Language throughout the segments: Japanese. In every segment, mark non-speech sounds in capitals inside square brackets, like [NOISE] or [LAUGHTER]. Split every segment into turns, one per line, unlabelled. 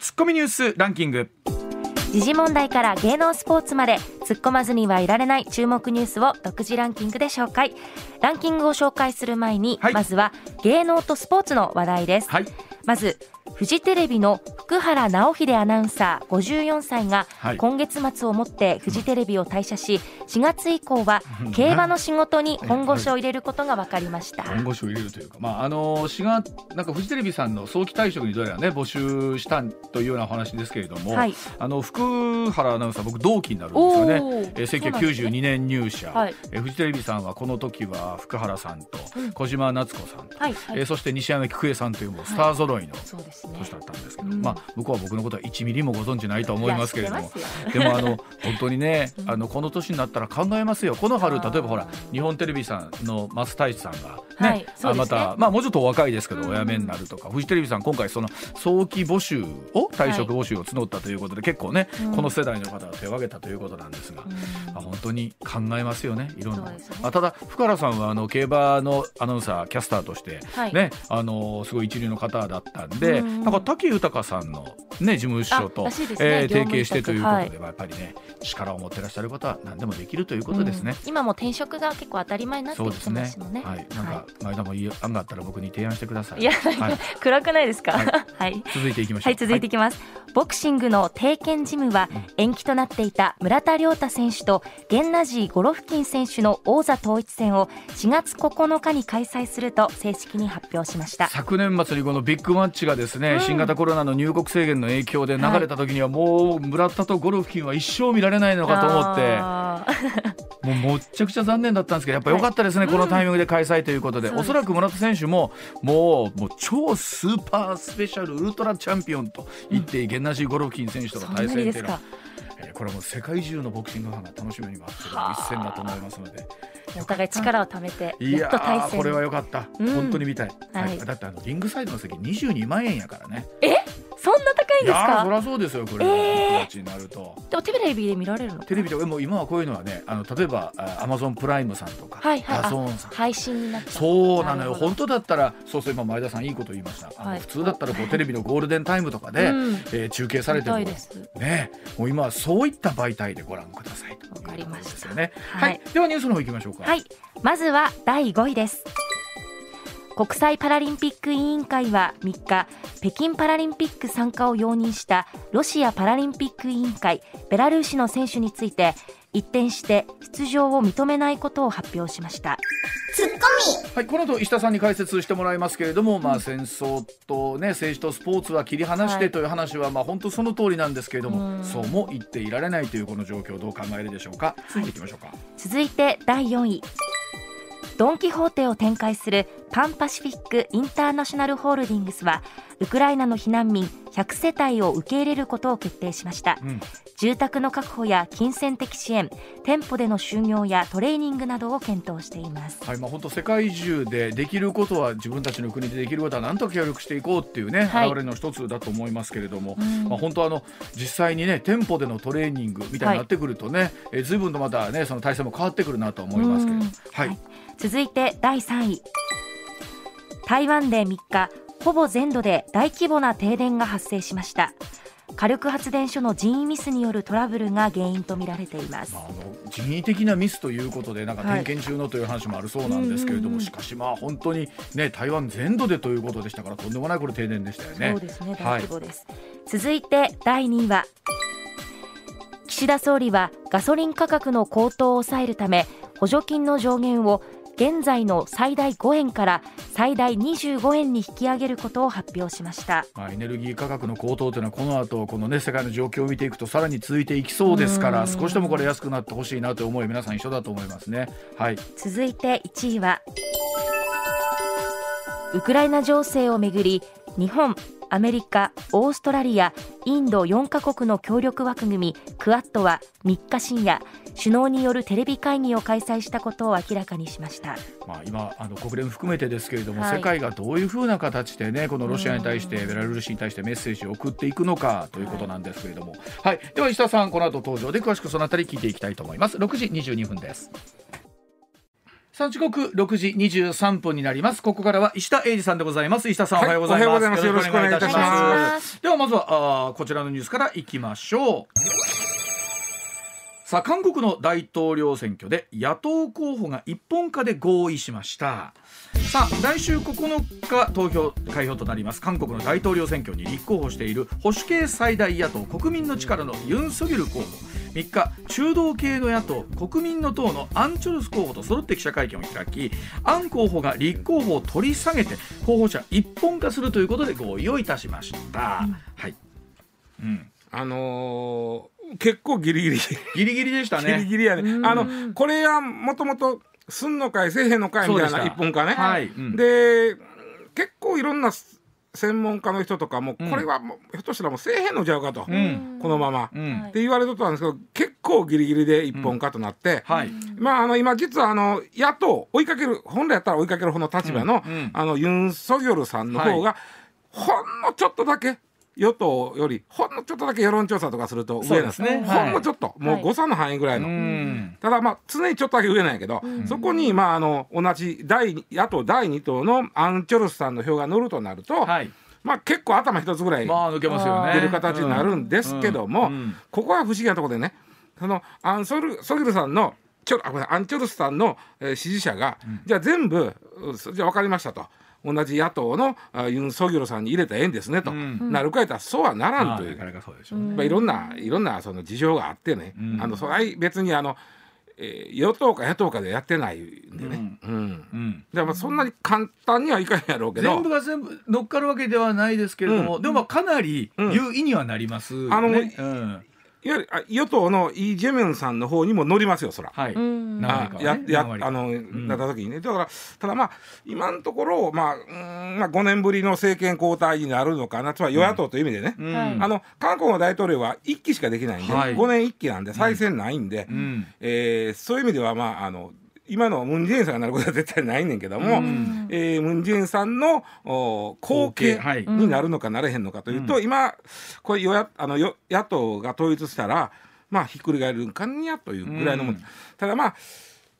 ツッコミニュースランキング。
時事問題から芸能スポーツまで突っ込まずにはいられない注目ニュースを独自ランキングで紹介。ランキングを紹介する前に、
はい。
まずは芸能とスポーツの話題です、
はい。
まずフジテレビの福原直秀アナウンサー54歳が
はい。
今月末をもってフジテレビを退社し4月以降は競馬の仕事に本腰を入れることが分かりました。
本腰を入れるというか、まあ、あの4月なんかフジテレビさんの早期退職にどうやらね募集したというようなお話ですけれども、
はい。
あの福原アナウンサー僕同期になるんですよね。えー
そうなんですね。
1992年入社、
はい。
えーフジテレビさんはこの時は福原さんと
うん。
小島夏子さんと、
はいはい。
えーそして西山菊江さんというもうスター揃いの
そうです。ね
年だったんですけど、
うん。
まあ向こうは僕のことは1ミリもご存知ないと思いますけれどもでもあの [LAUGHS] 本当にねあのこの年になったら考えますよ。この春例えばほら日本テレビさんの増太一さんが
はい
ね,、あまたまあもうちょっとお若いですけど
うん。
お辞めになるとか、フジテレビさん今回その早期募集を退職募集を募ったということで、結構ね、
うん
この世代の方が手を挙げたということなんですが、
うん。
まあ、本当に考えますよねいろんな、
ね。
まあ、ただ福原さんはあの競馬のアナウンサーキャスターとして、
はい。
ねあのすごい一流の方だったんで、
うん
なんか武豊さんの、ね、事務所
あ
と、
ね
えー提携してということで、
は
やっぱりね力を持ってらっしゃる方は何でもできるということですね。
うん今も転職が結構当たり前になってきて
そうですね
ますもんね。
はい、なんか、前田もいい案があったら僕に提案してください。
いや、
はい、
暗くないですか？
はい [LAUGHS]
はい。
続いていきましょう。
はい、続いていきます。ボクシングの定見ジムは延期となっていた村田亮太選手とゲンナジー・ゴロフキン選手の王座統一戦を4月9日に開催すると正式に発表しました。
昨年末にこのビッグマッチがですね、
うん。
新型コロナの入国制限の影響で流れた時にはもう村田とゴルフキンは一生見られないのかと思って。もうもっちゃくちゃ残念だったんですけどやっぱ良かったですね、このタイミングで開催ということで、
そう
おそらく村田選手ももうもう超スーパースペシャルウルトラチャンピオンと言っていい、ゲンナジー・ゴロフキン選手との対戦っていうのは、えーこれはもう世界中のボクシングファンが楽しみに待ってる一戦だと思いますので。
お互い力を貯めて
いや
やっと対戦。
ーこれは良かった、
うん。
本当に見たい、
はい。
だってあのリングサイドの席22万円やからね。
そんな高いんです
いやーそり
か。
ゃそうですよこれ、
えー。
になると。
でもテレビで見られるの？
テレビでも今はこういうのはねあの例えばアマゾンプライムさんとか、
はいはい。
DAZNさん
あ配信になっちゃ
そうなのよ。本当だったらそうそう今前田さんいいこと言いました。
はい。
普通だったらこうテレビのゴールデンタイムとかで、
うん。
えー中継されてもね。もう今はそういった媒体でご覧くださいと
わかりました。
ね
は
はい。い、ではニュースの方行きましょうか。
はい、まずは第5位です。国際パラリンピック委員会は3日、北京パラリンピック参加を容認したロシアパラリンピック委員会、ベラルーシの選手について、一転して出場を認めないことを発表しました。
はい、この後石田さんに解説してもらいますけれども、まあ、戦争と、ね、政治とスポーツは切り離し
はい。
てという話は、まあ、本当その通りなんですけれども、
うん。
そうも言っていられないというこの状況どう考えるでしょうか。続いていきましょうか、
続いて第4位。ドン・キホーテを展開するパンパシフィック・インターナショナルホールディングスはウクライナの避難民100世帯を受け入れることを決定しました、
うん。
住宅の確保や金銭的支援店舗での就業やトレーニングなどを検討しています。
はいまあ、本当世界中でできることは自分たちの国でできることは何とか協力していこうっていうね、
はい。
表れの一つだと思いますけれども、
うん。
まあ、本当あの実際にね店舗でのトレーニングみたいになってくるとね、えー随分とまたねその体制も変わってくるなと思いますけれど
うん。
はい、
はい続いて第3位。台湾で3日ほぼ全土で大規模な停電が発生しました。火力発電所の人為ミスによるトラブルが原因とみられています。
まあ、あの人為的なミスということでなんか点検中のという話もあるそうなんですけれども、
うん。うんうん
しかしまあ本当にね台湾全土でということでしたからとんでもないこれ停電でしたよね。
そうですね
はい。
大規模です、続いて第2位は岸田総理はガソリン価格の高騰を抑えるため補助金の上限を現在の最大5円から最大25円に引き上げることを発表しました。
まあ、エネルギー価格の高騰というのはこの後このね世界の状況を見ていくとさらに続いていきそうですから
うん。
少しでもこれ安くなってほしいなという思い皆さん一緒だと思いますね。はい。
続いて1位はウクライナ情勢をめぐり日本アメリカ、オーストラリア、インド4カ国の協力枠組みクアッドは3日深夜首脳によるテレビ会議を開催したことを明らかにしました、
まあ、今あの国連含めてですけれども、はい、世界がどういうふうな形でねこのロシアに対してベラルーシに対してメッセージを送っていくのかということなんですけれども、はい、はい、では石田さんこの後登場で詳しくそのあたり聞いていきたいと思います。6時22分ですさあ時刻6時23分になります。ここからは石田英二さんでございます。石田さん、おはようございます。
よろしくお願いいたします。
ではまずはあこちらのニュースからいきましょう。さあ韓国の大統領選挙で野党候補が一本化で合意しました。さあ来週9日投票開票となります。韓国の大統領選挙に立候補している保守系最大野党国民の力のユン・ソギョル候補3日中道系の野党国民の党のアン・チョルス候補と揃って記者会見を開きアン候補が立候補を取り下げて候補者一本化するということで合意をいたしました、うん、はい、
うん、あのー、結構ギリギリ。
ギリギリでしたね。
ギリギリやね。あのこれはもともとすんのかいせえへんのかいみたいな一本化ね、はい。うん、で結構いろんな専門家の人とかも、これはもうひょっとしたらもうせえへんのちゃうかと、うん、このまま、うん、って言われとったんですけど結構ギリギリで一本化となって、はい、まああの今実はあの野党追いかける本来やったら追いかける方の立場の,、あのユン・ソギョルさんの方が、ほんのちょっとだけ与党よりほんのちょっとだけ世論調査とかすると上なんですね、ほんのちょっと、もう誤差の範囲ぐらいの、ただまあ常にちょっとだけ上なんやけど、そこにまああの同じ第野党第2党のアン・チョルスさんの票が乗るとなると、まあ結構頭一つぐらい
抜けますよね。
出る形になるんですけども、ここは不思議なところでねそのアンソルソギルさんのちょあアン・チョルスさんの、えー、支持者が、じゃあ全部じゃあ分かりましたと。同じ野党のユン・ソギョルさんに入れたらええんですねと、うん、なるかやったらそうはならんという、まあ、いろんないろんなその事情があってね、うん、あのそれは別にあの、えー、与党か野党かでやってないんでね、うん。うん。でもそんなに簡単にはいかんやろうけど。
全部が全部乗っかるわけではないですけれども、でもかなり有意にはなります、ね、あの、
いわゆる与党のイ・ジェミョンさんの方にも乗りますよ、そら。はい。あややあの、なった時にね。だから、ただまあ、今のところ、まあ、うんまあ、5年ぶりの政権交代になるのかな、つまり与野党という意味でね、うん、あの、韓国の大統領は1期しかできないんで、はい、5年1期なんで再選ないんで、うん、えー、そういう意味では、まあ、あの、今のムン・ジェインさんがなることは絶対ないねんけども、うん、えー、ムン・ジェインさんの後継になるのかなれへんのかというと、うん、今これ与野あの野党が統一したらまあひっくり返るんかんやというぐらいのもん、うん、ただまあ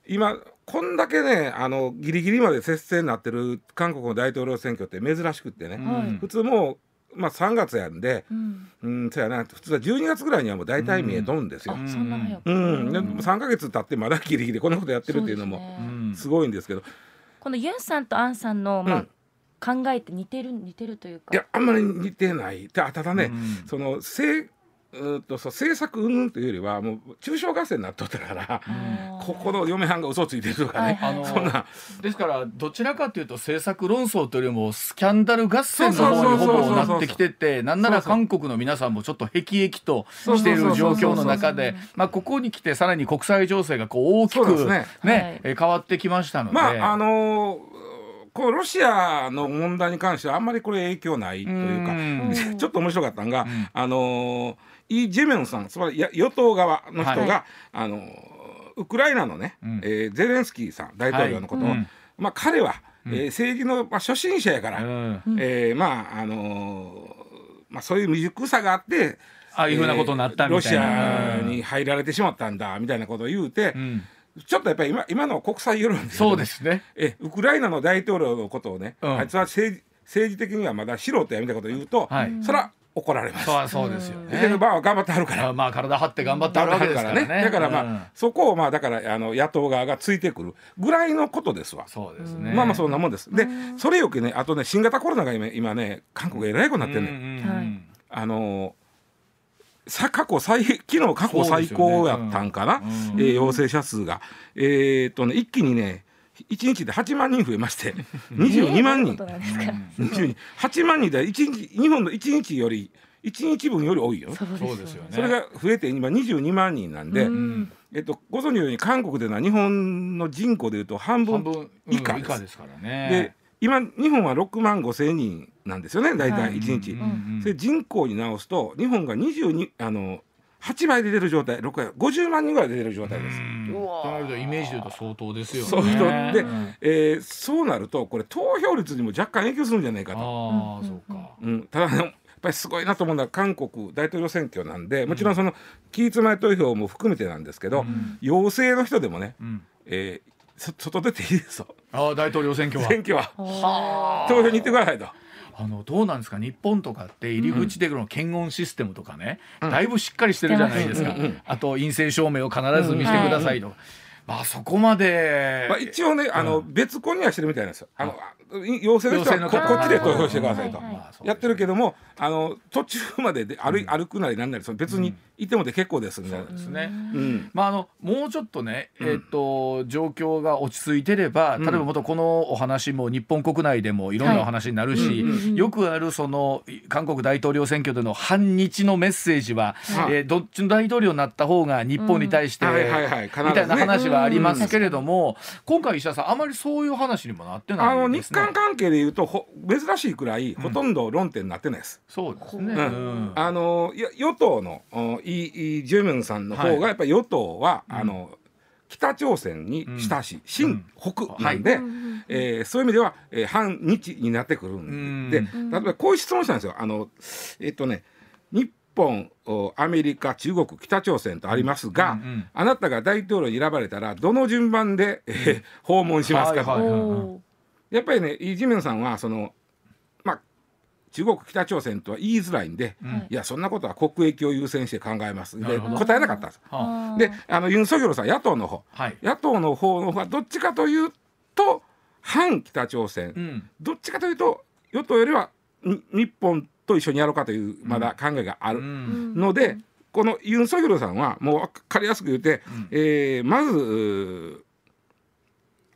今こんだけねあのギリギリまで接戦になってる韓国の大統領選挙って珍しくってね、普通もうまあ3月やんで、うん、うん、そうやな普通は12月ぐらいにはもう大体見えとんですよ。うん、そんな早く。うん、で3か月経ってまだギリギリこんなことやってるっていうのもすごいんですけど。
このユンさんとアンさんの、まあ考えて似てる似てるというか。
いやあんまり似てない。ただね、うん、その性うとそう政策うんというよりはもう中小合戦になっとったからここの嫁はんが嘘ついてるとかね、はいはい、そんな。
ですからどちらかというと政策論争というよりもスキャンダル合戦の方にほぼなってきててなんなら韓国の皆さんもちょっと辟易としている状況の中でまあここに来てさらに国際情勢がこう大きくね。ね、はい、変わってきましたので。
まああのーこうロシアの問題に関してはあんまりこれ影響ないというか [LAUGHS] ちょっと面白かったのが、うん、あのーイ・ジェミョンさんつまり与党側の人が、はい、あのウクライナのね、うん、えー、ゼレンスキーさん大統領のことを、はい。うん、まあ、彼は、うん、えー、政治の、まあ、初心者やから、うん、えー、まああのー、まあ、そういう未熟さがあって
ああいうふうなことになった
みたいな、ロシアに入られてしまったんだみたいなことを言うて、うんちょっとやっぱり今今の国際世論
でそうですね
えウクライナの大統領のことをね、うん、あいつは政治政治的にはまだ素人やみたいなことを言うと、はい、それは怒られます。
そうそうですよね。
でまあ頑張ってはるから。
まあ体張って頑張ってはるわけですからね。
だからまあ、うん、そこをまあだからあの野党側がついてくるぐらいのことですわ。
そうですね。
まあまあそんなもんです。でそれよりねあとね新型コロナが今今ね韓国がえらいことになってんねん。あのさ過去最昨日過去最高やったんかな、ねうん、えー、陽性者数が。えー、っとね一気にね1日で8万人増えまして [LAUGHS] 22万人、8万人で1日日本の1日より1日分より多いよ。
そうですよね。
それが増えて今22万人なんで、えっと、ご存知のように韓国では日本の人口でいうと半分以下です,、
ですからね。
で今日本は6万5千人なんですよね大体1日。それ人口に直すと日本が22あの8倍で出る状態6回50万人ぐらいで出る状態です。
となるとイメージで言うと相当ですよね。
そうで、えー、そうなるとこれ投票率にも若干影響するんじゃないかと。あそうか、うん、ただ、ね、やっぱりすごいなと思うのは韓国大統領選挙なんでもちろんその期日前投票も含めてなんですけど、うん、陽性の人でもね、うん、えー、外出ていいですよ。
あ大統領選挙は。
選挙は。投票に行ってくださいと。
あのどうなんですか？日本とかって入り口での検温システムとかね、うん、だいぶしっかりしてるじゃないですか、うん、あと陰性証明を必ず見せてくださいと。まあそこまで、
まあ、一応ねあの、別個にはしてるみたいなんですよ。あの陽性の人はここっちで投票してくださいと、やってるけどもあの途中までで歩,、歩くなりなんなりその別にいてもで結構ですみたいなですね。
まああのもうちょっとね、えっ、と状況が落ち着いてれば例えばもとこのお話も日本国内でもいろんなお話になるし、よくあるその韓国大統領選挙での反日のメッセージは、えー、どっちの大統領になった方が日本に対して、みたいな話はありますけれども、今回石田さんあまりそういう話にもなってないですね。
韓関係でいうとほ珍しいくらいほとんど論点になってないです。
そうですね、
あの与党のイ・イ・ジェミョンさんの方がやっぱり与党は、あの北朝鮮に親しい、新北なんで、えー、そういう意味では、えー、反日になってくるんで、例えばこういう質問したんですよ。あのえっとね日本アメリカ中国北朝鮮とありますが、うんうん、あなたが大統領に選ばれたらどの順番で、えー、訪問しますかと。やっぱりねイ・ジメンさんはそのまあ中国北朝鮮とは言いづらいんで、うん、い。やそんなことは国益を優先して考えます。で答えなかったんです。であのユン・ソギョルさん野党の方、はい、野党の方の方はどっちかというと反北朝鮮、うん、どっちかというと与党よりは日本と一緒にやろうかというまだ考えがある。ので、うん、このユン・ソギョルさんはもう分かりやすく言って、うん、えー、まず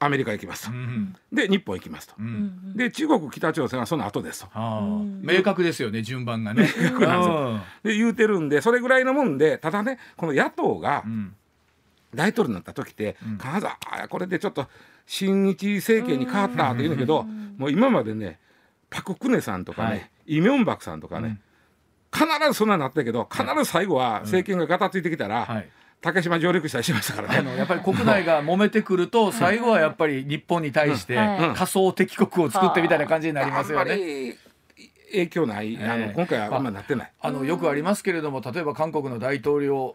アメリカ行きますと、うん、で日本行きますと、うん、で中国北朝鮮はその後ですと、
明確ですよね順番がね。
で言うてるんでそれぐらいのもんでただねこの野党が大統領になった時って、必ずあこれでちょっと親日政権に変わったって言うんだけど、もう今までねパク・クネさんとかね、はい、イ・ミョンバクさんとかね、必ずそんなになったけど必ず最後は政権がガタついてきたら、はい竹島上陸したりしましたからね。あの
やっぱり国内が揉めてくると最後はやっぱり日本に対して仮想敵国を作ってみたいな感じになりますよね。
影響ない、あの今回はあんまなってない。
あのよくありますけれども例えば韓国の大統領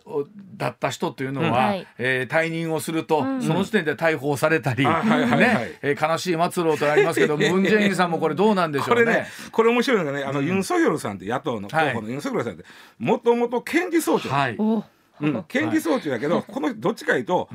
だった人というのは、うん、えー、退任をすると、うん、その時点で逮捕されたり、うん、ね、えー、悲しい末路となりますけどムン・ジェインさんもこれどうなんでしょうね。これね
これ面白いのがねあの、ユン・ソギョルさんって野党の候補のユン・ソギョルさんってもともと検事総長。はいうん、検事総長だけど、このどっちかいうと、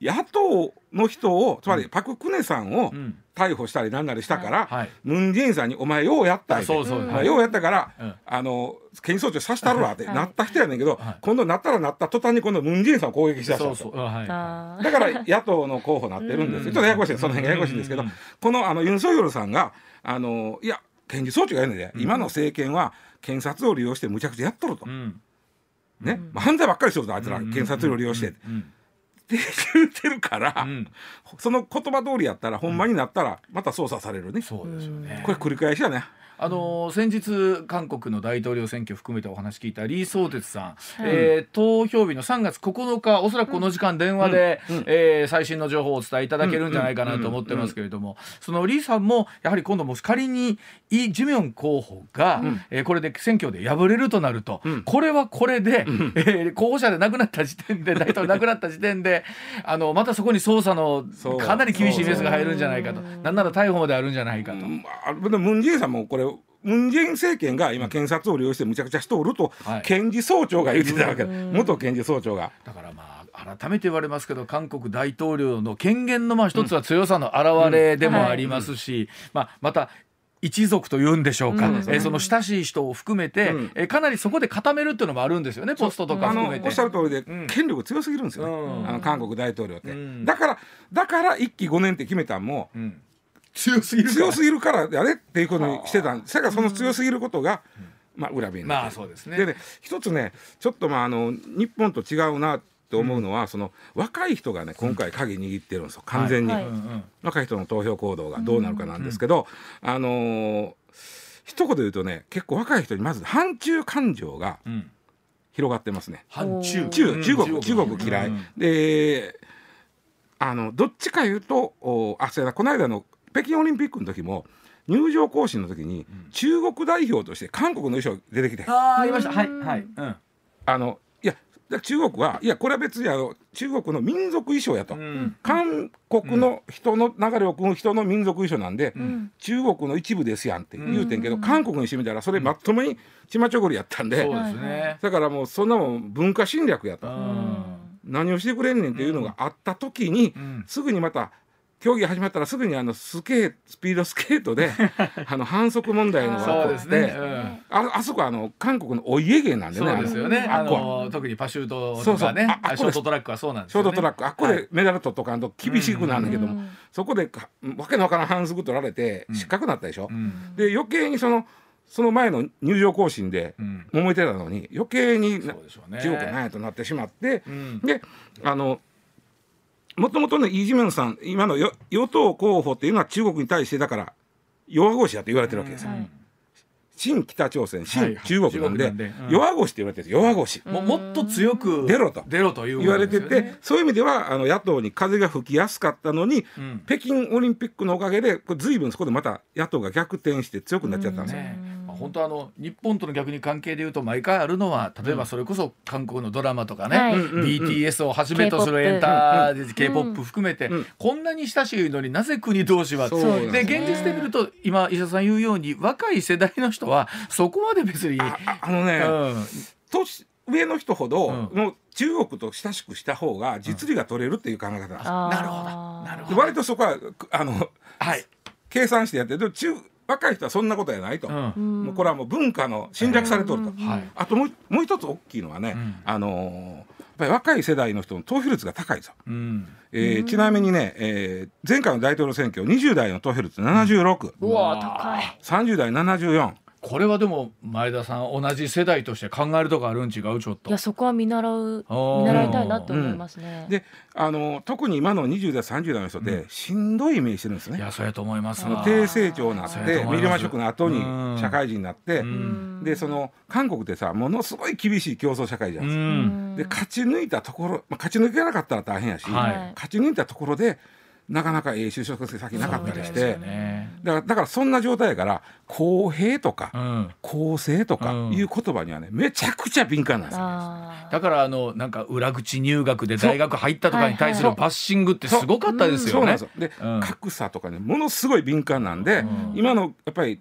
野党の人をつまりパク・クネさんを逮捕したりなんなりしたから、はい、ムン・ジェインさんに「お前ようやった」そうそう、はい、ようやったから、うん、あの検事総長さしたるわってなった人やねんけど、はい、今度なったらなった途端に今度ムン・ジェインさんを攻撃しだしたとだから野党の候補になってるんですよ。ちょっとややこしいその辺ややこしいんです。けどこのあのユン・ソギョルさんがあのいや検事総長が言うので、今の政権は検察を利用してむちゃくちゃやっとると。うんね、まあ、犯罪ばっかりしようとあいつら。検察を利用して。って言ってるから、うん、その言葉通りやったらほんまになったらまた捜査されるね、
そうですよね。
これ繰り返しやね
あの先日韓国の大統領選挙含めてお話聞いたリー・ソーテツさん、はい、えー、投票日の3月9日おそらくこの時間電話で、うん、えー、最新の情報をお伝えいただけるんじゃないかなと思ってますけれども。そのリーさんもやはり今度もし仮にイ・ジュミョン候補が、うん、えー、これで選挙で敗れるとなると、うん、これはこれで、うん、えー、候補者で亡くなった時点で大統領亡くなった時点であのまたそこに捜査のかなり厳しいメスが入るんじゃないかと。なんなら逮捕まであるんじゃないかと。
うん、ムン・ジェイさんもこれムン・ジェイン政権が今検察を利用してむちゃくちゃ人おると、はい、検事総長が言ってたわけ。元検事総長が。
だからまあ改めて言われますけど韓国大統領の権限のまあ一つは強さの表れでもありますし、まあ、また一族というんでしょうか、うん、えー、その親しい人を含めて、うん、えー、かなりそこで固めるっていうのもあるんですよねポストとか含めて。
おっしゃる通りで、うん、権力強すぎるんですよね、うん、あの韓国大統領って、だからだから一期5年って決めたんも、強すぎる強すぎるからやれっていうことにしてたんですからその強すぎることが、まあ、裏目に
まあそうですね。
でね一つねちょっとまああの日本と違うなって思うのは、うん、その若い人がね今回鍵握ってるんですよ。完全に、はい。はい、若い人の投票行動がどうなるかなんですけど、うん、あのー、一言で言うとね結構若い人にまず反中感情が広がってますね。
反中。
中中国中国嫌い、であのどっちか言うとおあそうやこの間の北京オリンピックの時も入場行進の時に中国代表として韓国の衣装出てきて、
あありました。はいはい、うん、
あの中国はいやこれは別にあの中国の民族衣装やと、うん、韓国の人の流れを組む人の民族衣装なんで、うん、中国の一部ですやんって言うてんけど、うん、韓国にしてみたらそれまともにちまちょこりやったんで、
ね、
だからもうそんなもん文化侵略やと、何をしてくれんねんっていうのがあった時に、すぐにまた競技始まったらすぐにあのスケースピードスケートで [LAUGHS] あの反則問題の
が起こって、ね。うん、
ああそこあの韓国のお家芸なんでね
そうですよね。あの特にパシュートとかねショートトラックはそうなんです、
ね、ショートトラック。あっこでメダル取っとかんと厳しくなるんだけども、そこでわけのわからん反則取られて失格になったでしょ、うん、で余計にそのその前の入場行進で揉めてたのに、余計に、中国なんやとなってしまって、であのもともとねイ・ジメンさん今の与党候補っていうのは中国に対してだから弱腰だと言われてるわけですよ。新北朝鮮新中国なんで,、弱腰って言われてる弱腰。
ももっと強く
出ろと。
出ろと
言われててそういう意味ではあの野党に風が吹きやすかったのに、北京オリンピックのおかげでずいぶんそこでまた野党が逆転して強くなっちゃったんですよ。
本当あの日本との逆に関係でいうと毎回あるのは例えばそれこそ韓国のドラマとかね、BTS をはじめとするエンター k p o p 含めて、こんなに親しいのになぜ国同士はで現実で見ると今石田さん言うように若い世代の人はそこまで別に
あのね、年上の人ほどの中国と親しくした方が実利が取れるっていう考え方なんです、
なるほど。なるほど。
割とそこはあの、はい、計算してやってる。中若い人はそんなことやないと、うん、もうこれはもう文化の侵略されとると、はい、あともうもう一つ大きいのはね、うん、あのー、やっぱり若い世代の人の投票率が高いぞ、うん、えー、ちなみにね、えー、前回の大統領選挙20代の投票率76、
うわ高い。
30代74
これはでも前田さん同じ世代として考えるとこあるん違う？ちょっと。
いやそこは見習う見習いたいなと思いますね、
うん、であの特に今の20代30代の人ってしんどいイメージしてるんですね、
いやそうやと思います。
低成長になってミリマ食の後に社会人になってでその韓国ってさものすごい厳しい競争社会じゃないですか。で勝ち抜いたところ、まあ、勝ち抜けなかったら大変やし、はい、勝ち抜いたところでなかなか就職先なかったりして、ね、だからだからそんな状態やから公平とか、うん、公正とかいう言葉にはねめちゃくちゃ敏感なんですよ、
だからあのなんか裏口入学で大学入ったとかに対するバッシングってすごかったですよね。
で、うん、格差とかねものすごい敏感なんで、うん、今のやっぱり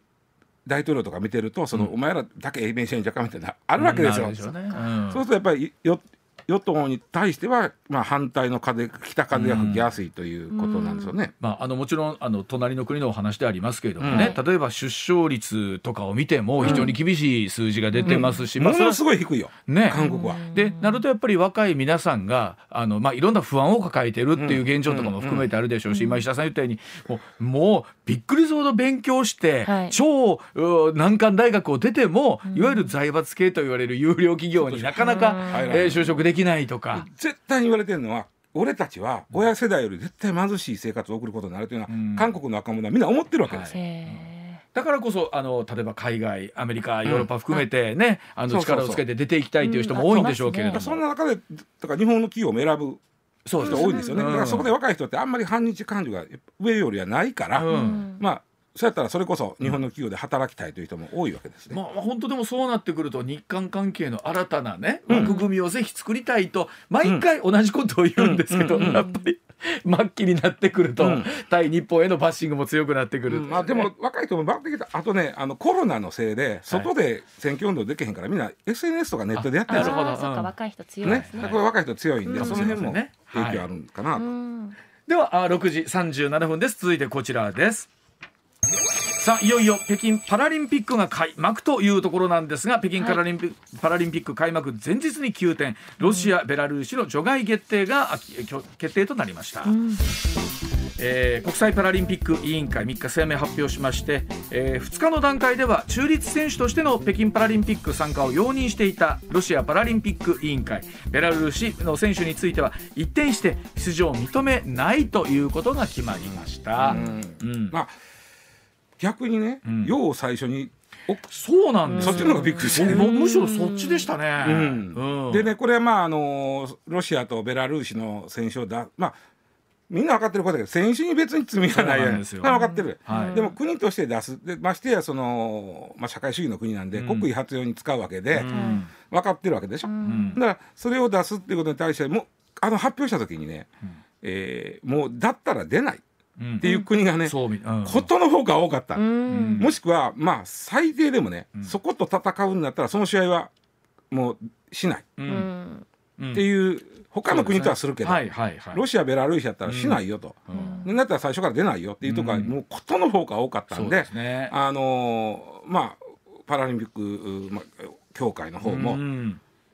大統領とか見てるとその、お前らだけ英明者に若干みたいなあるわけですよ。そうするとやっぱりよ与党に対しては、まあ、反対の風北風が吹きやすいということなんですよね。
まあ、あのもちろんあの隣の国のお話でありますけれどもね、うん、例えば出生率とかを見ても非常に厳しい数字が出てますし、
うん、まあ、ものすごい低いよ、ね、韓国は。
でなるとやっぱり若い皆さんがあの、まあ、いろんな不安を抱えてるっていう現状とかも含めてあるでしょうし、今石田さん言ったようにもうもうびっくりするほど勉強して、はい、超難関大学を出ても、いわゆる財閥系と言われる有料企業になかなか、えー、就職できないとか。
絶対に言われてるのは俺たちは親世代より絶対貧しい生活を送ることになるというのは、うん、韓国の若者はみんな思ってるわけです。
だからこそあの例えば海外アメリカヨーロッパ含めてね、うん、あの力をつけて出ていきたいという人も多いんでしょうけれども、
そんな中でだから日本の企業も選ぶ人多いんですよね、だからそこで若い人ってあんまり反日感情が上よりはないから、まあそうやったらそれこそ日本の企業で働きたいという人も多いわけですね。
まあ本当でもそうなってくると日韓関係の新たなね枠組みをぜひ作りたいと毎回同じことを言うんですけど、やっぱり末期になってくると、うん、対日本へのバッシングも強くなってくる、
うん、まあ、でも若い人もバッてきたあとねあのコロナのせいで外で選挙運動できへんからみんな SNS とかネットでやってる。んですよ。
なるほど、若い人強いですね。
若い人強いんで、その辺も影響あるかなと。
では6時37分です。続いてこちらです。さあいよいよ北京パラリンピックが開幕というところなんですが北京パラリンピ,、はい、パラリンピック開幕前日に急転ロシア、ベラルーシの除外決定が決定となりました。うん。えー、国際パラリンピック委員会3日声明発表しまして、えー、2日の段階では中立選手としての北京パラリンピック参加を容認していたロシアパラリンピック委員会。ベラルーシの選手については一転して出場を認めないということが決まりました。うん、
うん。まあ逆にね、うん、よう最初に
そうなんです
そっちの方がびっくりして
むしろそっちでしたね、
うん。でねこれはまああのロシアとベラルーシの戦勝だ。まあみんな分かってることだけど選手に別に罪はないやんですよ。分かってる、はい、でも国として出すでましてやその、まあ、社会主義の国なんで、うん、国威発揚に使うわけで、うん、分かってるわけでしょ、うん、だからそれを出すっていうことに対してもあの発表した時にね、うん、えー、もうだったら出ないっていう国がね、ことの方が多かった、もしくはまあ最低でもね、そこと戦うんだったらその試合はもうしない、っていう他の国とはするけど、はいはいはい、ロシアベラルーシやったらしないよと、うん、だったら最初から出ないよっていうところは、もうことの方が多かったんで、ね、あのー、まあパラリンピック、まあ、協会の方も、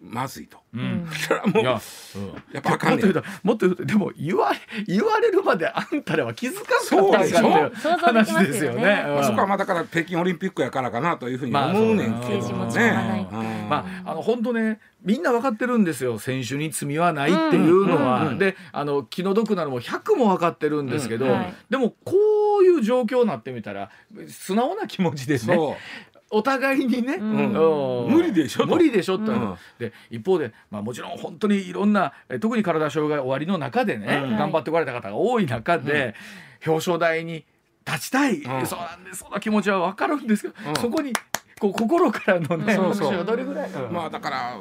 まずいと。うん、それはもう、や
っぱあかんねもっと言うとでも言わ言われるまであんたらは気づかなかったんかって話ですよね。
まあ、そこはまあだから北京オリンピックやからかなというふうに思うねんけどね。
まああの本当ねみんな分かってるんですよ。選手に罪はないっていうのは、うんうん、であの気の毒なのも100も分かってるんですけど、うん。はい、でもこういう状況になってみたら素直な気持ちですねお互いにね、う
ん、無理でしょ
無理でしょと、うん、で一方で、まあ、もちろん本当にいろんな特に体障害終わりの中でね、うん、頑張ってこられた方が多い中で、表彰台に立ちたい、そうなんですそんな気持ちは分かるんですけど、そこにこう心からのねそうそう。どれぐらい、
まあだから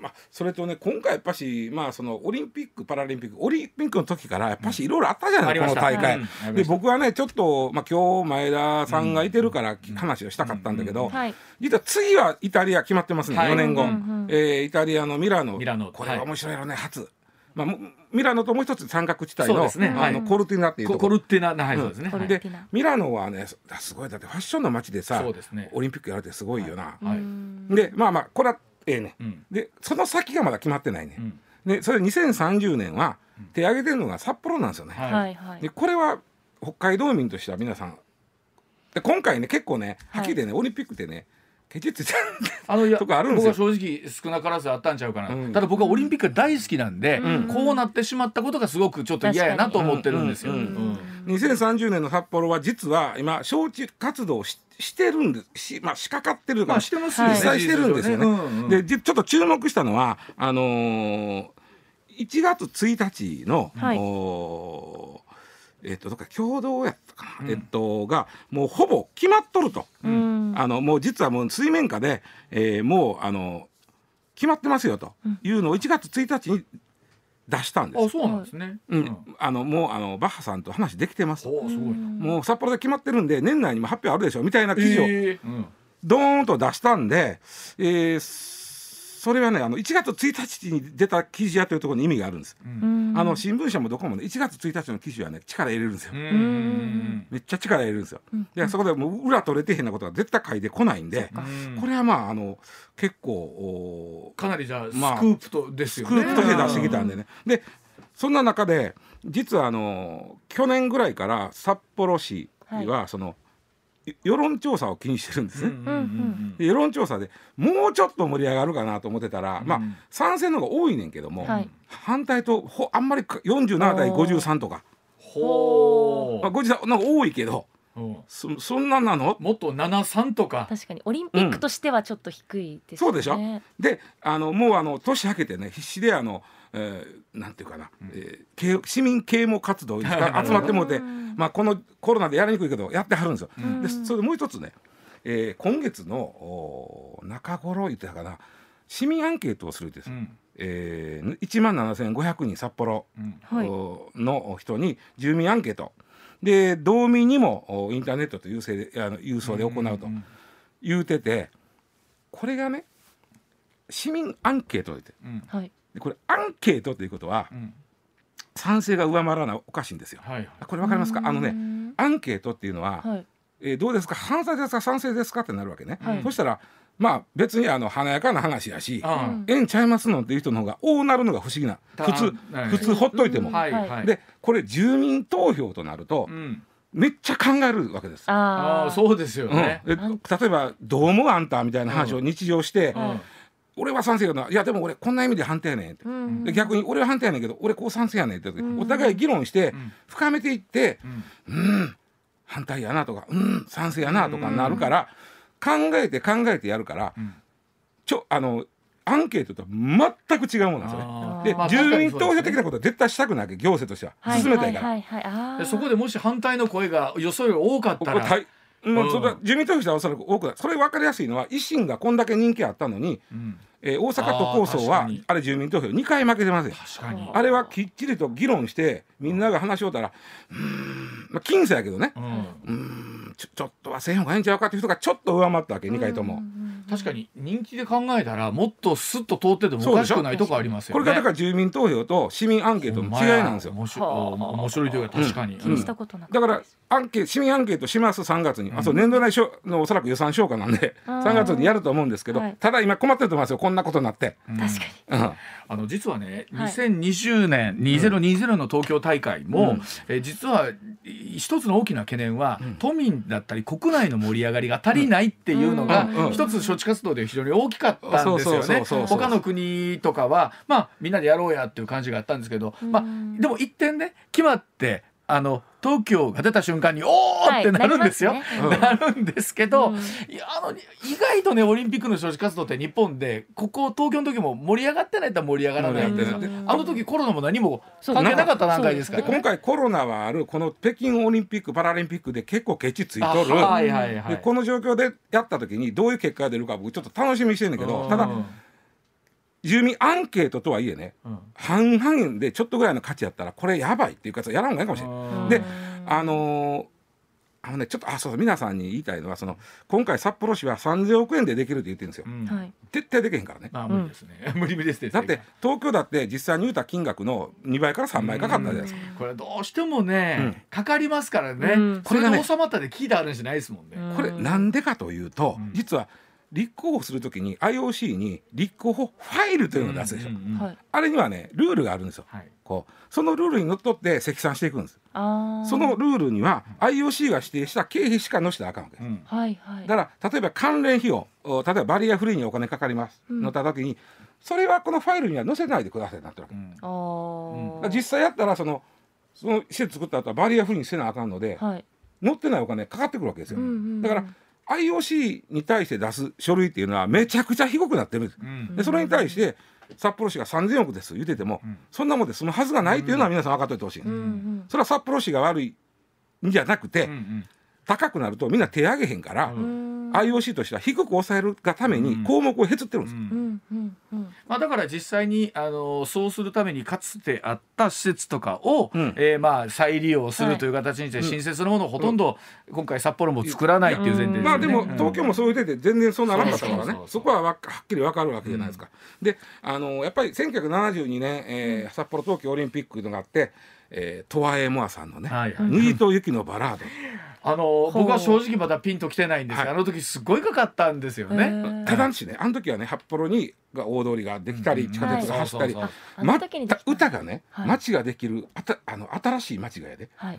まあ、それとね今回やっぱし、まあ、そのオリンピック・パラリンピックオリンピックの時からやっぱしいろいろあったじゃない、うん、この大会、うん、で僕はねちょっと、まあ、今日前田さんがいてるから話をしたかったんだけど、実は次はイタリア決まってますね、はい、4年後、うん、えー、イタリアのミラノ。これは面白いよね、初。まあ、ミラノともう一つ三角地帯の,、ね。あのコルティナっていうと
コルティナ、はいそうですね、
でミラノはねすごい。だってファッションの街でさ、ね、オリンピックやるってすごいよな、はい、でまあまあこれはええね、うん、でその先がまだ決まってないね、うん、でそれ2030年は手挙げてるのが札幌なんですよね、はい、でこれは北海道民としては皆さんで今回ね結構ねはっきりでね、オリンピックってねケチついちゃ
あのいやとかあるんですよ。僕は正直少なからずあったんちゃうかな、うん、ただ僕はオリンピックが大好きなんで、うん、こうなってしまったことがすごくちょっと嫌やなと思ってるんですよ。
2030年の札幌は実は今招致活動ししてるんです。し、まあ、仕掛かってるから、まあ、してます実際してるんですよね。うんうん、でちょっと注目したのはあのー、1月1日の、はい、おえっ、ー、とどっか共同やったかな、うん、えっとがもうほぼ決まっとると、うん、あのもう実はもう水面下で、えー、もうあの決まってますよというのを1月1日に出したんです。
あ、そうなんですね。う
ん、あのもうあのバッハさんと話できてます。おすごい。もう札幌で決まってるんで年内にも発表あるでしょみたいな記事を、えー、ドーンと出したんで、えー、それはねあの1月1日に出た記事やというところに意味があるんです、うん、あの新聞社もどこもね1月1日の記事はね力入れるんですよ。めっちゃ力入れるんですよ、でそこでもう裏取れてへんなことが絶対書いてこないんでこれはまああの結構
かなりじゃあ、まあ、スクープとですよ
ね。スクープとして出してきたんでね。でそんな中で実はあの去年ぐらいから札幌市はその、はい世論調査を気にしてるんですね、世論調査でもうちょっと盛り上がるかなと思ってたら、うん、まあ賛成の方が多いねんけども、はい、反対とほあんまり47対53とか。ほ、まあ、53なんか多いけどそそんななの？
もっと73とか。
確かに。オリンピックとしてはちょっと低いですね、
うん、そうでしょ？であのもうあの年明けてね必死であのえー、なんていうかな、うん、えー、市民啓蒙活動に集まってもらって、まあ、このコロナでやりにくいけどやってはるんですよ。でそれでもう一つね、えー、今月の中頃言ってたかな。市民アンケートをするです、うん、えー、1万7500人札幌の人に住民アンケートで道民にもインターネットと郵政であの郵送で行うと言うててこれがね市民アンケートで、うん、はい、でこれアンケートということは、うん、賛成が上回らないおかしいんですよ。はい、これわかりますか？あのねアンケートっていうのは、はい、えー、どうですか？反対ですか？賛成ですか？ってなるわけね。はい、そしたらまあ別にあの華やかな話やし、ええんちゃいますのっていう人の方が多なるのが不思議な。普通普通ほっといても。はいでこれ住民投票となると、うん。めっちゃ考えるわけです。
ああ、そうですよね、
うん、例えば「どう思うあんた」みたいな話を日常して、うん。俺は賛成やないやでも俺こんな意味で反対やねんって、うん、で逆に俺は反対やねんけど俺こう賛成やねんって、うん、お互い議論して深めていって、うん、うん、反対やなとかうん賛成やなとかなるから、考えて考えてやるから、ちょあのアンケートと全く違うものなんですよね。で、まあ、住民投票的なことは絶対したくないわけ行政としては進めたいから。
そこでもし反対の声が予想より多かったら。
もうそれは住民投票したらおそらく多くなそれ分かりやすいのは維新がこんだけ人気あったのに、うん、えー、大阪都構想はあれ住民投票2回負けてますよ。あれはきっちりと議論してみんなが話し合うたらうんまあ僅差やけどね。うん。ちょちょっとはせんほうがええんちゃうかっていう人がちょっと上回ったわけ2回とも。
確かに人気で考えたらもっとすっと通っててもおかしくないとこありますよ
ね。これがだから住民投票と市民アンケートの違いなんですよ。面
白いというか確かに。
気にしたことな
だからアンケート市民アンケートします3月に、あそう年度内のおそらく予算消化なんで3月にやると思うんですけど、ただ今困ってると思いますよこんなことになって。
確かに。
あの実はね、2020年2020の東京大会も、え実は一つの大きな懸念は、都民だったり国内の盛り上がりが足りないっていうのが、一つ処置活動で非常に大きかったんですよね。他の国とかはまあみんなでやろうやっていう感じがあったんですけど、まあでも一点ね決まってあの東京が出た瞬間におーってなるんですよ、はいなね、[LAUGHS] なるんですけど、うん、いやあの意外とねオリンピックの招致活動って日本でここ東京の時も盛り上がってないと盛り上がらないんですよ、あの時コロナも何も関係なかった段階です。から、
ね、今回コロナはあるこの北京オリンピック・パラリンピックで結構ケチついとる、はいはいはい、この状況でやった時にどういう結果が出るか僕ちょっと楽しみにしてるんだけどただ住民アンケートとはいえね、うん、半々でちょっとぐらいの価値やったらこれやばいっていうかやらんがいいかもしれない。であのー、あのねちょっとあそう皆さんに言いたいのはその今回札幌市は3000億円でできるって言ってるんですよ。うん、絶対できへんからね。
まあ無理ですね。無理 [LAUGHS] 無理です
だって東京だって実際に言うた金額の2倍から3倍かかったじゃないですか。
これどうしてもね、うん、かかりますからね。これが収まったで聞いてあるんじゃないですもんね。
これなんでかというと、実は立候補するときに IOC に立候補ファイルというのを出すでしょ、うんうんうん、あれにはねルールがあるんですよ、はい、こうそのルールにのっとって積算していくんです。そのルールには IOC が指定した経費しか載せたらあかんわけです、うん。はいはい、だから例えば関連費用例えばバリアフリーにお金かかります、うん、載った時にそれはこのファイルには載せないでくださいなってわけ、うん、実際やったらそのその施設作った後はバリアフリーにせなあかんので、はい、載ってないお金かかってくるわけですよ、うんうんうん、だから IOC に対して出す書類っていうのはめちゃくちゃ低くなってるんです、うん、でそれに対して札幌市が3000億です言ってても、うん、そんなもんで済むはずがないっていうのは皆さん分かっておいてほしい、うんうん、それは札幌市が悪いんじゃなくて、うんうん、高くなるとみんな手挙げへんから、うん、IOC としては低く抑えるがために項目をへつってるんです、うん。
まあ、だから実際にあのそうするためにかつてあった施設とかを、うん、えー、まあ再利用するという形にして、新設のものをほとんど今回札幌も作らないっていう前提で、ね、
まあでも東京もそういう手で全然そうならなかったからね。そこははっきり分かるわけじゃないですか。うん、であのやっぱり1972年、えー、札幌冬季オリンピックのがあって、えー、トワエモアさんのね「はいはい、麦と雪のバラード」
あの僕は正直まだピンときてないんです。が、はい、あの時すごいかかったんですよね。
ただんしねあの時はね札幌にが大通りができたり、うん、地下鉄が走ったり、ま歌がね、はい、街ができるあたあの新しい街がやで、はい、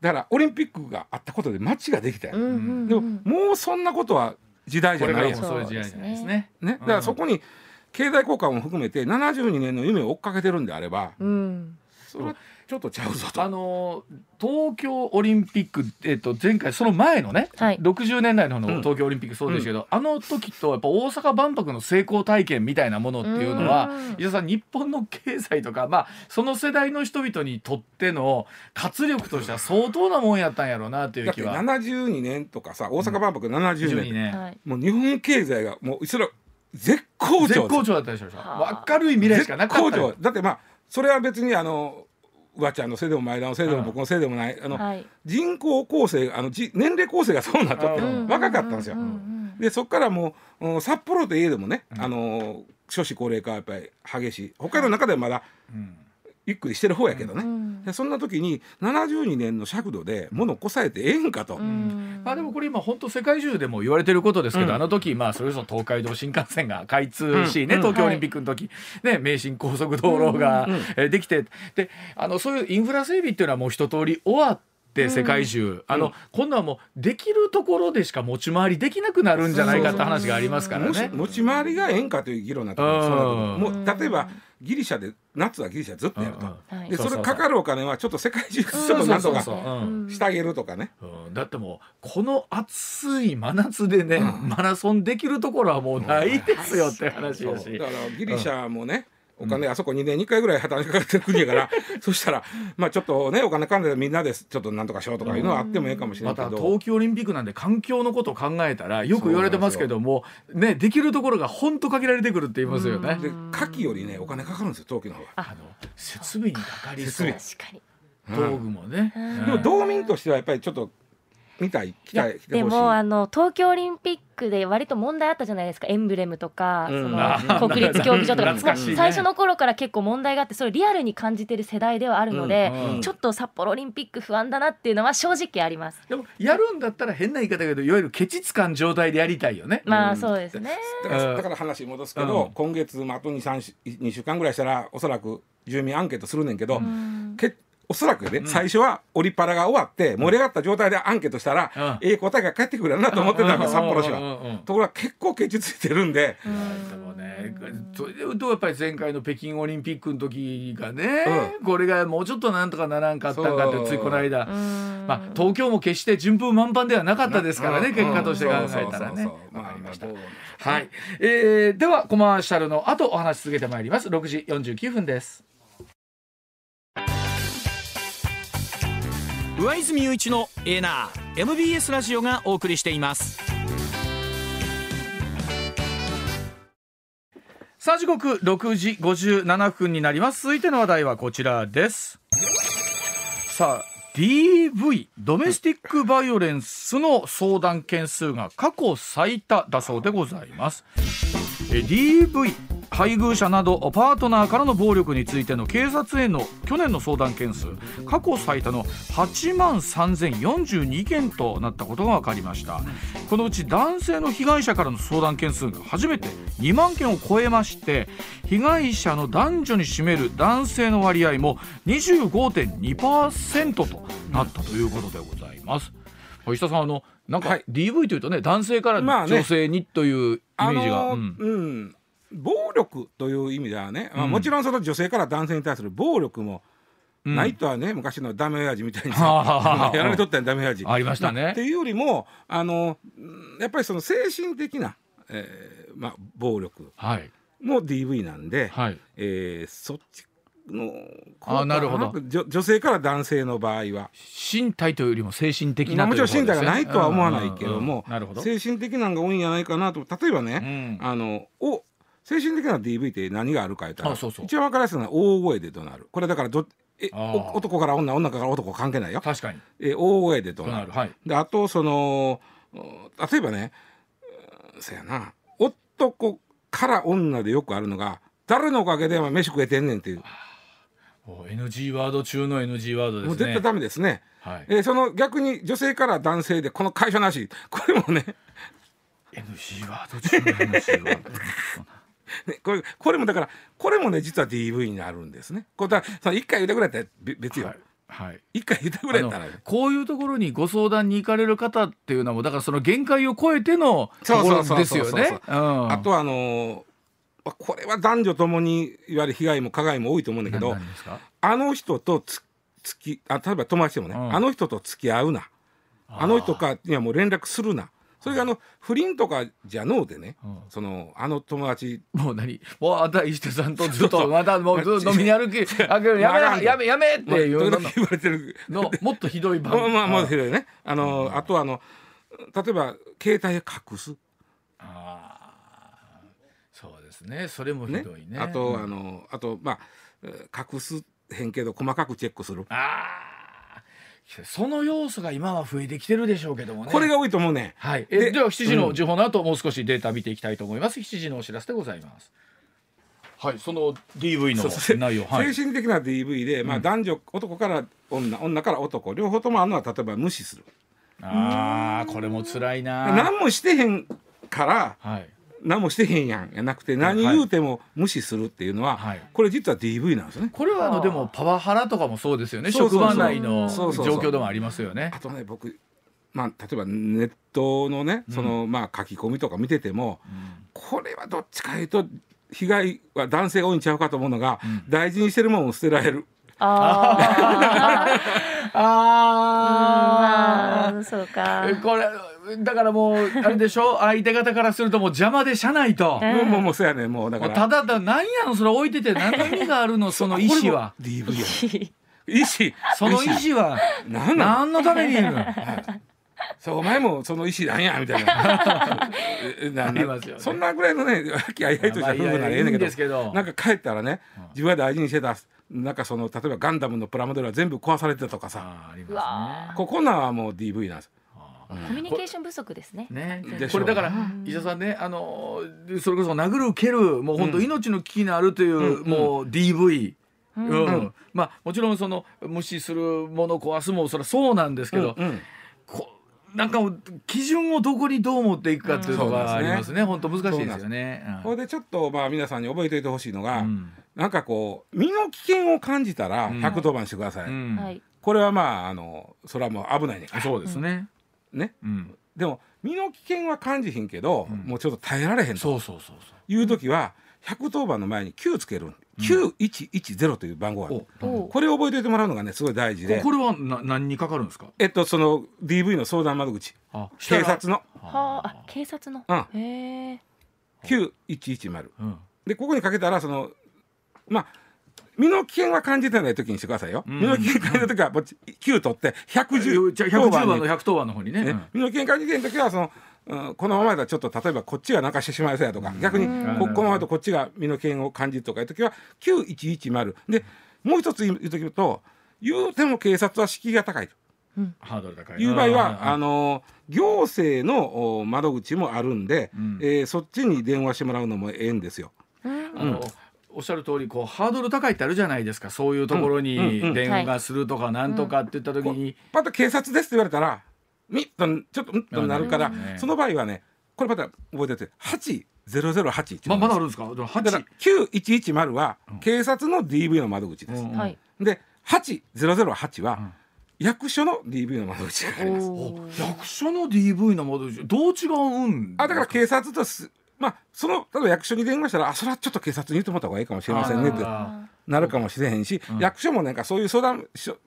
だからオリンピックがあったことで街ができたよ、でももうそんなことは時代じゃない
そういう時代じゃないですね。
ね。だからそこに経済効果も含めて72年の夢を追っかけてるんであれば、うん、それはちょっとちゃうぞと。
あの東京オリンピック、えっと、前回その前のね、はい、60年代のの東京オリンピックそうですけど、うん、あの時とやっぱ大阪万博の成功体験みたいなものっていうのは伊沢さん日本の経済とか、まあ、その世代の人々にとっての活力としては相当なもんやったんやろうなという気は。
だって72年とかさ大阪万博70年、うん、年。もう日本経済がもうそれ絶好調。
絶好調だったでしょ明るい未来しかなかった
だってまあそれは別にあのうわちゃんのせいでも前田のせいでも僕のせいでもないあの、はい、人口構成あのじ年齢構成がそうなっとって若かったんですよ。でそこからもう札幌といえどもね、あの少子高齢化はやっぱり激しい。北海道の中ではまだ、うんゆっくりしてる方やけどね、うん、そんな時に72年の尺度で物をこさえてええんかと、うん、
まあ、でもこれ今本当世界中でも言われてることですけど、うん、あの時まあそれこそ東海道新幹線が開通しね、東京オリンピックの時、ね、名神高速道路ができてであのそういうインフラ整備っていうのはもう一通り終わって。って世界中、あの、今度はもうできるところでしか持ち回りできなくなるんじゃないかって話がありますからね。
持ち回りがええんかという議論なってもう例えばギリシャで夏はギリシャずっとやると、でそれかかるお金はちょっと世界中ちょっとなんとかしてあげるとかね、
だってもうこの暑い真夏でね、マラソンできるところはもうないですよって話だし、
だからギリシャもね、お金、あそこ2年2回ぐらい働きかかってる国やから [LAUGHS] そしたらまあちょっとねお金かんでみんなでちょっとなんとかしようとかいうのはあってもいいかもしれないけど、ま、
東京オリンピックなんで環境のことを考えたらよく言われてますけどもねできるところが本当限られてくるって言いますよね。
で夏季よりねお金かかるんですよ冬季の方が。あの
設備にかかりそう。道具もね。
でも道民としてはやっぱりちょっと見たい期待
でもあの東京オリンピックで割と問題あったじゃないですかエンブレムとか、うん、その国立競技場とか、ね、最初の頃から結構問題があってそれリアルに感じてる世代ではあるので、うん。うん、ちょっと札幌オリンピック不安だなっていうのは正直あります。
でもやるんだったら変な言い方だけどいわゆるケチつかん状態でやりたいよね。
まあそうですね。
だからだから話戻すけど、今月あと 2, 2週間ぐらいしたらおそらく住民アンケートするねんけど、けおそらくね、うん、最初はオリパラが終わって盛り上がった状態でアンケートしたら、うん、ええ答えが返ってくるなと思ってたんです札幌市は。ところが結構ケチついてるんで。
でもねそれでいうとやっぱり前回の北京オリンピックの時がね、うん、これがもうちょっとなんとかならんかったんかってついこの間、まあ、東京も決して順風満帆ではなかったですからね結果として考えたらね。わかりました。はい、えー、ではコマーシャルの後お話続けてまいります。6時49分です。
上泉雄一のエナー MBS ラジオがお送りしています。
さあ時刻6時57分になります。続いての話題はこちらです。さあ DV ドメスティックバイオレンスの相談件数が過去最多だそうでございます。DV 配偶者などパートナーからの暴力についての警察への去年の相談件数過去最多の8万3042件となったことが分かりました。このうち男性の被害者からの相談件数が初めて2万件を超えまして被害者の男女に占める男性の割合も25.2%となったということでございます。石田さんあのなんか DV というとね男性から女性にというイメージが、
うん、うん暴力という意味ではね、まあ、もちろんその女性から男性に対する暴力もないとはね、昔のダメ親父みたいにさ、[LAUGHS] やられとったんダメ親父。
ありましたね、
っていうよりもあのやっぱりその精神的な、えーまあ、暴力も DV なんで、はい、えー、そっちの
あなるほど。
女性から男性の場合は。
身体というよりも精神的な、
もちろん身体がないとは思わないけども、精神的なのが多いんじゃないかなと。例えばね、うん、あのお精神的な DV って何があるか言ったら一番分かりやすいのは大声で怒鳴る。これだからどえ男から女女から男関係ないよ。
確かに。
え大声で怒鳴る、はい、であとその例えばねそやな。男から女でよくあるのが誰のおかげで飯食えてんねんっていう。
NG ワード中の NG ワードですね。もう
絶対ダメですね、はい、えー、その逆に女性から男性でこの会社なしこれもね。
NG ワード中の NG ワード
ね、これこれもだからこれもね実は DV になるんですね。これだその1回言うてくれたら別よ。はいはい、一回言ってくれたら、ね、
こういうところにご相談に行かれる方っていうのもだからその限界を超えてのところですよね。
あとあのー、これは男女ともにいわゆる被害も加害も多いと思うんだけどあの人とつつきあ例えば友達でもね、うん、あの人と付き合うな。あの人かにはもう連絡するなそれがあの不倫とかじゃのうでね、うん、そのあの友達。
もう何？もうあた石手さんとずっとまたもう飲みに歩き [LAUGHS] あけどやめやめやめっていうの。
言われてる。
のもっとひどい
番。[LAUGHS] まあもっとひどいね。あの、うん、あとあの例えば携帯隠す。あ
あそうですね。それもひどいね、ね、
あと、あのあとまあ隠すへんけど細かくチェックする。ああ
その要素が今は増えてきてるでしょうけどもね。
これが多いと思うね。
はい。えでは7時の情報の後、もう少しデータ見ていきたいと思います。7時のお知らせでございます。はい、その DV の内容、
はい、精神的な DV で、まあ、男女、男から女女から男両方ともあるのは例えば無視する
ああこれも辛いな
何もしてへんから、はい、何もしてへんやんやなくて何言うても無視するっていうのは、はい、これ実は DV なんですね。
これはあのでもパワハラとかもそうですよね。職場内の状況でもありますよね。
あとね僕まあ、例えばネットのねその、まあ書き込みとか見てても、うん、これはどっちかいうと被害は男性が多いんちゃうかと思うのが、うん、大事にしてるものを捨てられる。あ
あ、そうか。
これだからもうあれでしょ？[LAUGHS] 相手方からするともう邪魔でしゃないと。
もうもうもうそうやねもうだから。
ただだ何やのそれ置いてて何の意味があるのその意思は？[LAUGHS]
DV や。意思。
その意思は？何何のためにいるの？[LAUGHS]
そうお前もその意思なんやみたいな。そんなぐらいのね和気あいあいとした夫婦ならええねんけど。なんか帰ったらね自分が大事にしてたなんかその例えばガンダムのプラモデルは全部壊されてたとかさ。ここなはもう DV なんです
コミュニケーション不足ですね。
ね、これだから医者さんね、あのそれこそ殴る蹴るもう本当命の危機のあるという、もう DV。うん、まあもちろんその無視するもの壊すもそれはそうなんですけど、こなんか基準をどこにどう持っていくかっていうのがありますね。本当、難しいですよね。
これでちょっとまあ皆さんに覚えておいてほしいのが、うん、なんかこう身の危険を感じたら110番してください。うん、これはまああのそれはもう危ないね。
そうですね。
ね。うん、でも身の危険は感じひんけど、もうちょっと耐えられへんと。そうそうそうそう。いう時は110番の前に9つける。9110という番号がある、これを覚えておいてもらうのがねすごい大事で。
これはな何にかかるんですか？
えっとその DV の相談窓口。警察の。
はあ警察の、うん、へ
え。9110、うん、でここにかけたらそのまあ身の危険は感じてない時にしてくださいよ。うん、身の危険感じた時は、もう9取って、110。
110番の110番の方にね。ね。
身の危険感じてない時は、その、うん、このままだとちょっと例えばこっちがなんかしてしまいそうやとか、逆にここのままだとこっちが身の危険を感じるとかいう時は9110でもう一つ言う時と言うても警察は敷居が高いと。
ハードル高
い。いう場合は、あの行政の窓口もあるんで、うん、えー、そっちに電話してもらうのもええんですよ。
うん、おっしゃる通りこうハードル高いってあるじゃないですか。そういうところに電話するとかなんとかって言った時に、
また警察ですって言われたらみっとちょっとうんとなるから、ね、その場合はねこれまた覚えてて8008
ままだあるんですか
？9110は警察の DV の窓口です、うんうん、で8008は、役所の DV の窓口があります
役所の DV の窓口。どう違うん
あだから警察とすまあその例えば役所に電話したらあそれはちょっと警察に言ってもらった方がいいかもしれませんねってなるかもしれへんし、うん、役所もなんかそういう相談後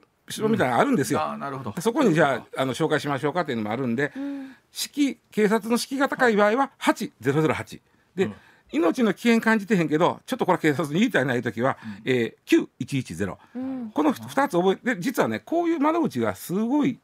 ろみたいなのあるんですよ。
うん、なるほど。
そこにじゃああの紹介しましょうかっていうのもあるんで、うん、式警察の式が高い場合は8008で、うん、命の危険感じてへんけどちょっとこれ警察に言いたいない時は、うん、えー、9110、うん、この2つ覚えて実はねこういう窓口がすごい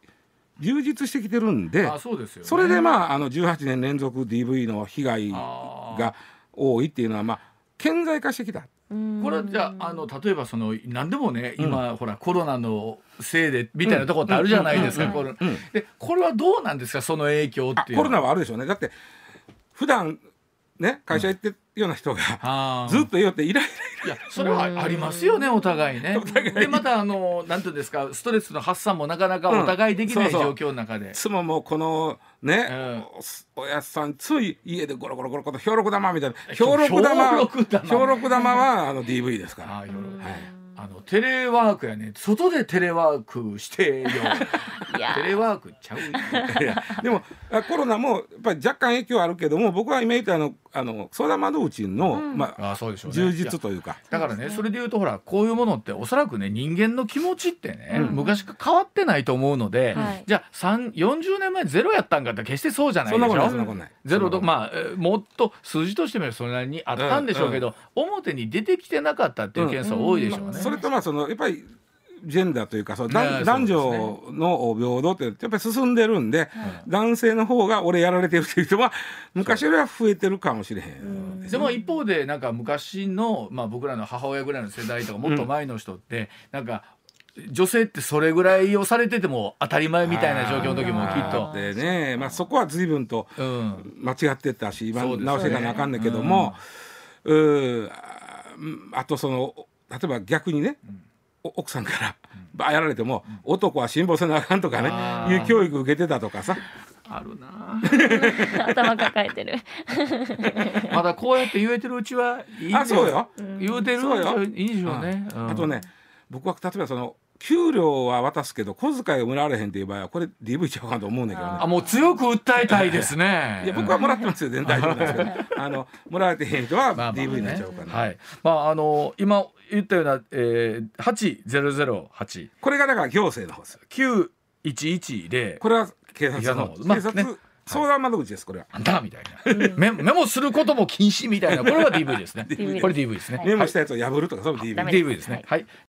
充実してきてるんで
あそうですよ、ね、
それでまああの18年連続 DV の被害が多いっていうのはまあ顕在化してきた。
これじゃあの例えばその何でもね今、うん、ほらコロナのせいでみたいなところってあるじゃないですか、これでこれはどうなんですかその影響っていう
コロナはあるでしょうね。だって普段ね会社行ってるような人が、ずっと言うってイライ
ラいやそれはありますよねお互いね。[LAUGHS] でまたあのなんていうんですかストレスの発散もなかなかお互いできない状況の中で。
妻もこのね、おやつさんつい家でゴロゴロゴロゴロ兵六玉みたいな。兵六玉兵六玉。はあの DV ですから。はい。
あのテレワークやね。外でテレワークしてよ。[LAUGHS] テレワークちゃう
でもコロナもやっぱり若干影響あるけども僕は今言ったあのあの相談窓口の、うん、まあ、あそうでしょう、ね、充実というか。
だからねそれでいうとほらこういうものっておそらくね人間の気持ちってね、うん、昔から変わってないと思うので、はい、じゃあ40年前ゼロやったんかって決してそうじゃないでしょ。そんなことないゼロとまあもっと数字としてもそれなりにあったんでしょうけど、うん、表に出てきてなかったっていう件数多いでしょうね、
それとまあそのやっぱりジェンダーというかそう、ね、男女の平等ってやっぱり進んでるんで、男性の方が俺やられてるっていう人は昔よりは増えてるかもしれへん。
で、ね,、も一方でなんか昔の、まあ、僕らの母親ぐらいの世代とかもっと前の人って、うん、なんか女性ってそれぐらいをされてても当たり前みたいな状況の時もきっと。
でね、まあ、そこは随分と間違ってたし、今直していかなあかんねんけども、うん、うあとその例えば逆にね、うん奥さんからバーやられても、男は辛抱せなあかんとかねいう教育受けてたとかさ。
あるな。[LAUGHS]
頭抱えてる。[LAUGHS]
まだこうやって言えてるうちはいい
あそうよ。
言うてるうちはいいでしょうね、
うん、あとね僕は例えばその給料は渡すけど小遣いがもらわれへんっていう場合はこれ DV ちゃうかと思うんだけどね。
あもう強く訴えたいですね。[LAUGHS]
いや僕はもらってますよ全然大丈夫ですけどあのもらえてへん人は DV になっちゃうかな、まあ、ね、はい。
まああの今言ったような、えー、8008
これがだから行政の方です
9110で
これは警察の方、まあ、警察、ね相談窓口ですこれは。
あんたみたいな。メメモすることも禁止みたいな。これは DV ですね。[LAUGHS] これ DV ですね。
メモしたやつを破るとかそれ DV。
DV です。ね。はい。